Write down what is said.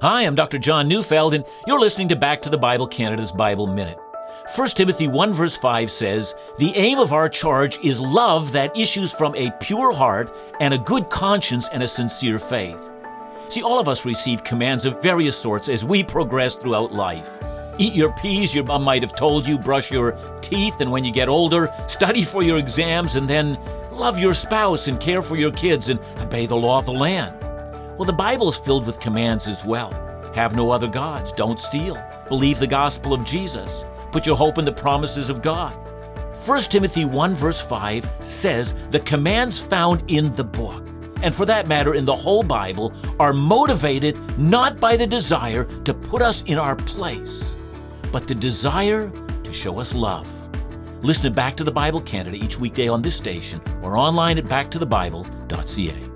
Hi, I'm Dr. John Neufeld, and you're listening to Back to the Bible Canada's Bible Minute. 1 Timothy 1 verse 5 says, The aim of our charge is love that issues from a pure heart and a good conscience and a sincere faith. See, all of us receive commands of various sorts as we progress throughout life. Eat your peas, your mom might have told you, brush your teeth, and when you get older, study for your exams, and then love your spouse and care for your kids and obey the law of the land. Well, the Bible is filled with commands as well. Have no other gods, don't steal, believe the gospel of Jesus, put your hope in the promises of God. 1 Timothy 1 verse 5 says the commands found in the book and for that matter in the whole Bible, are motivated not by the desire to put us in our place, but the desire to show us love. Listen to Back to the Bible Canada each weekday on this station or online at backtothebible.ca.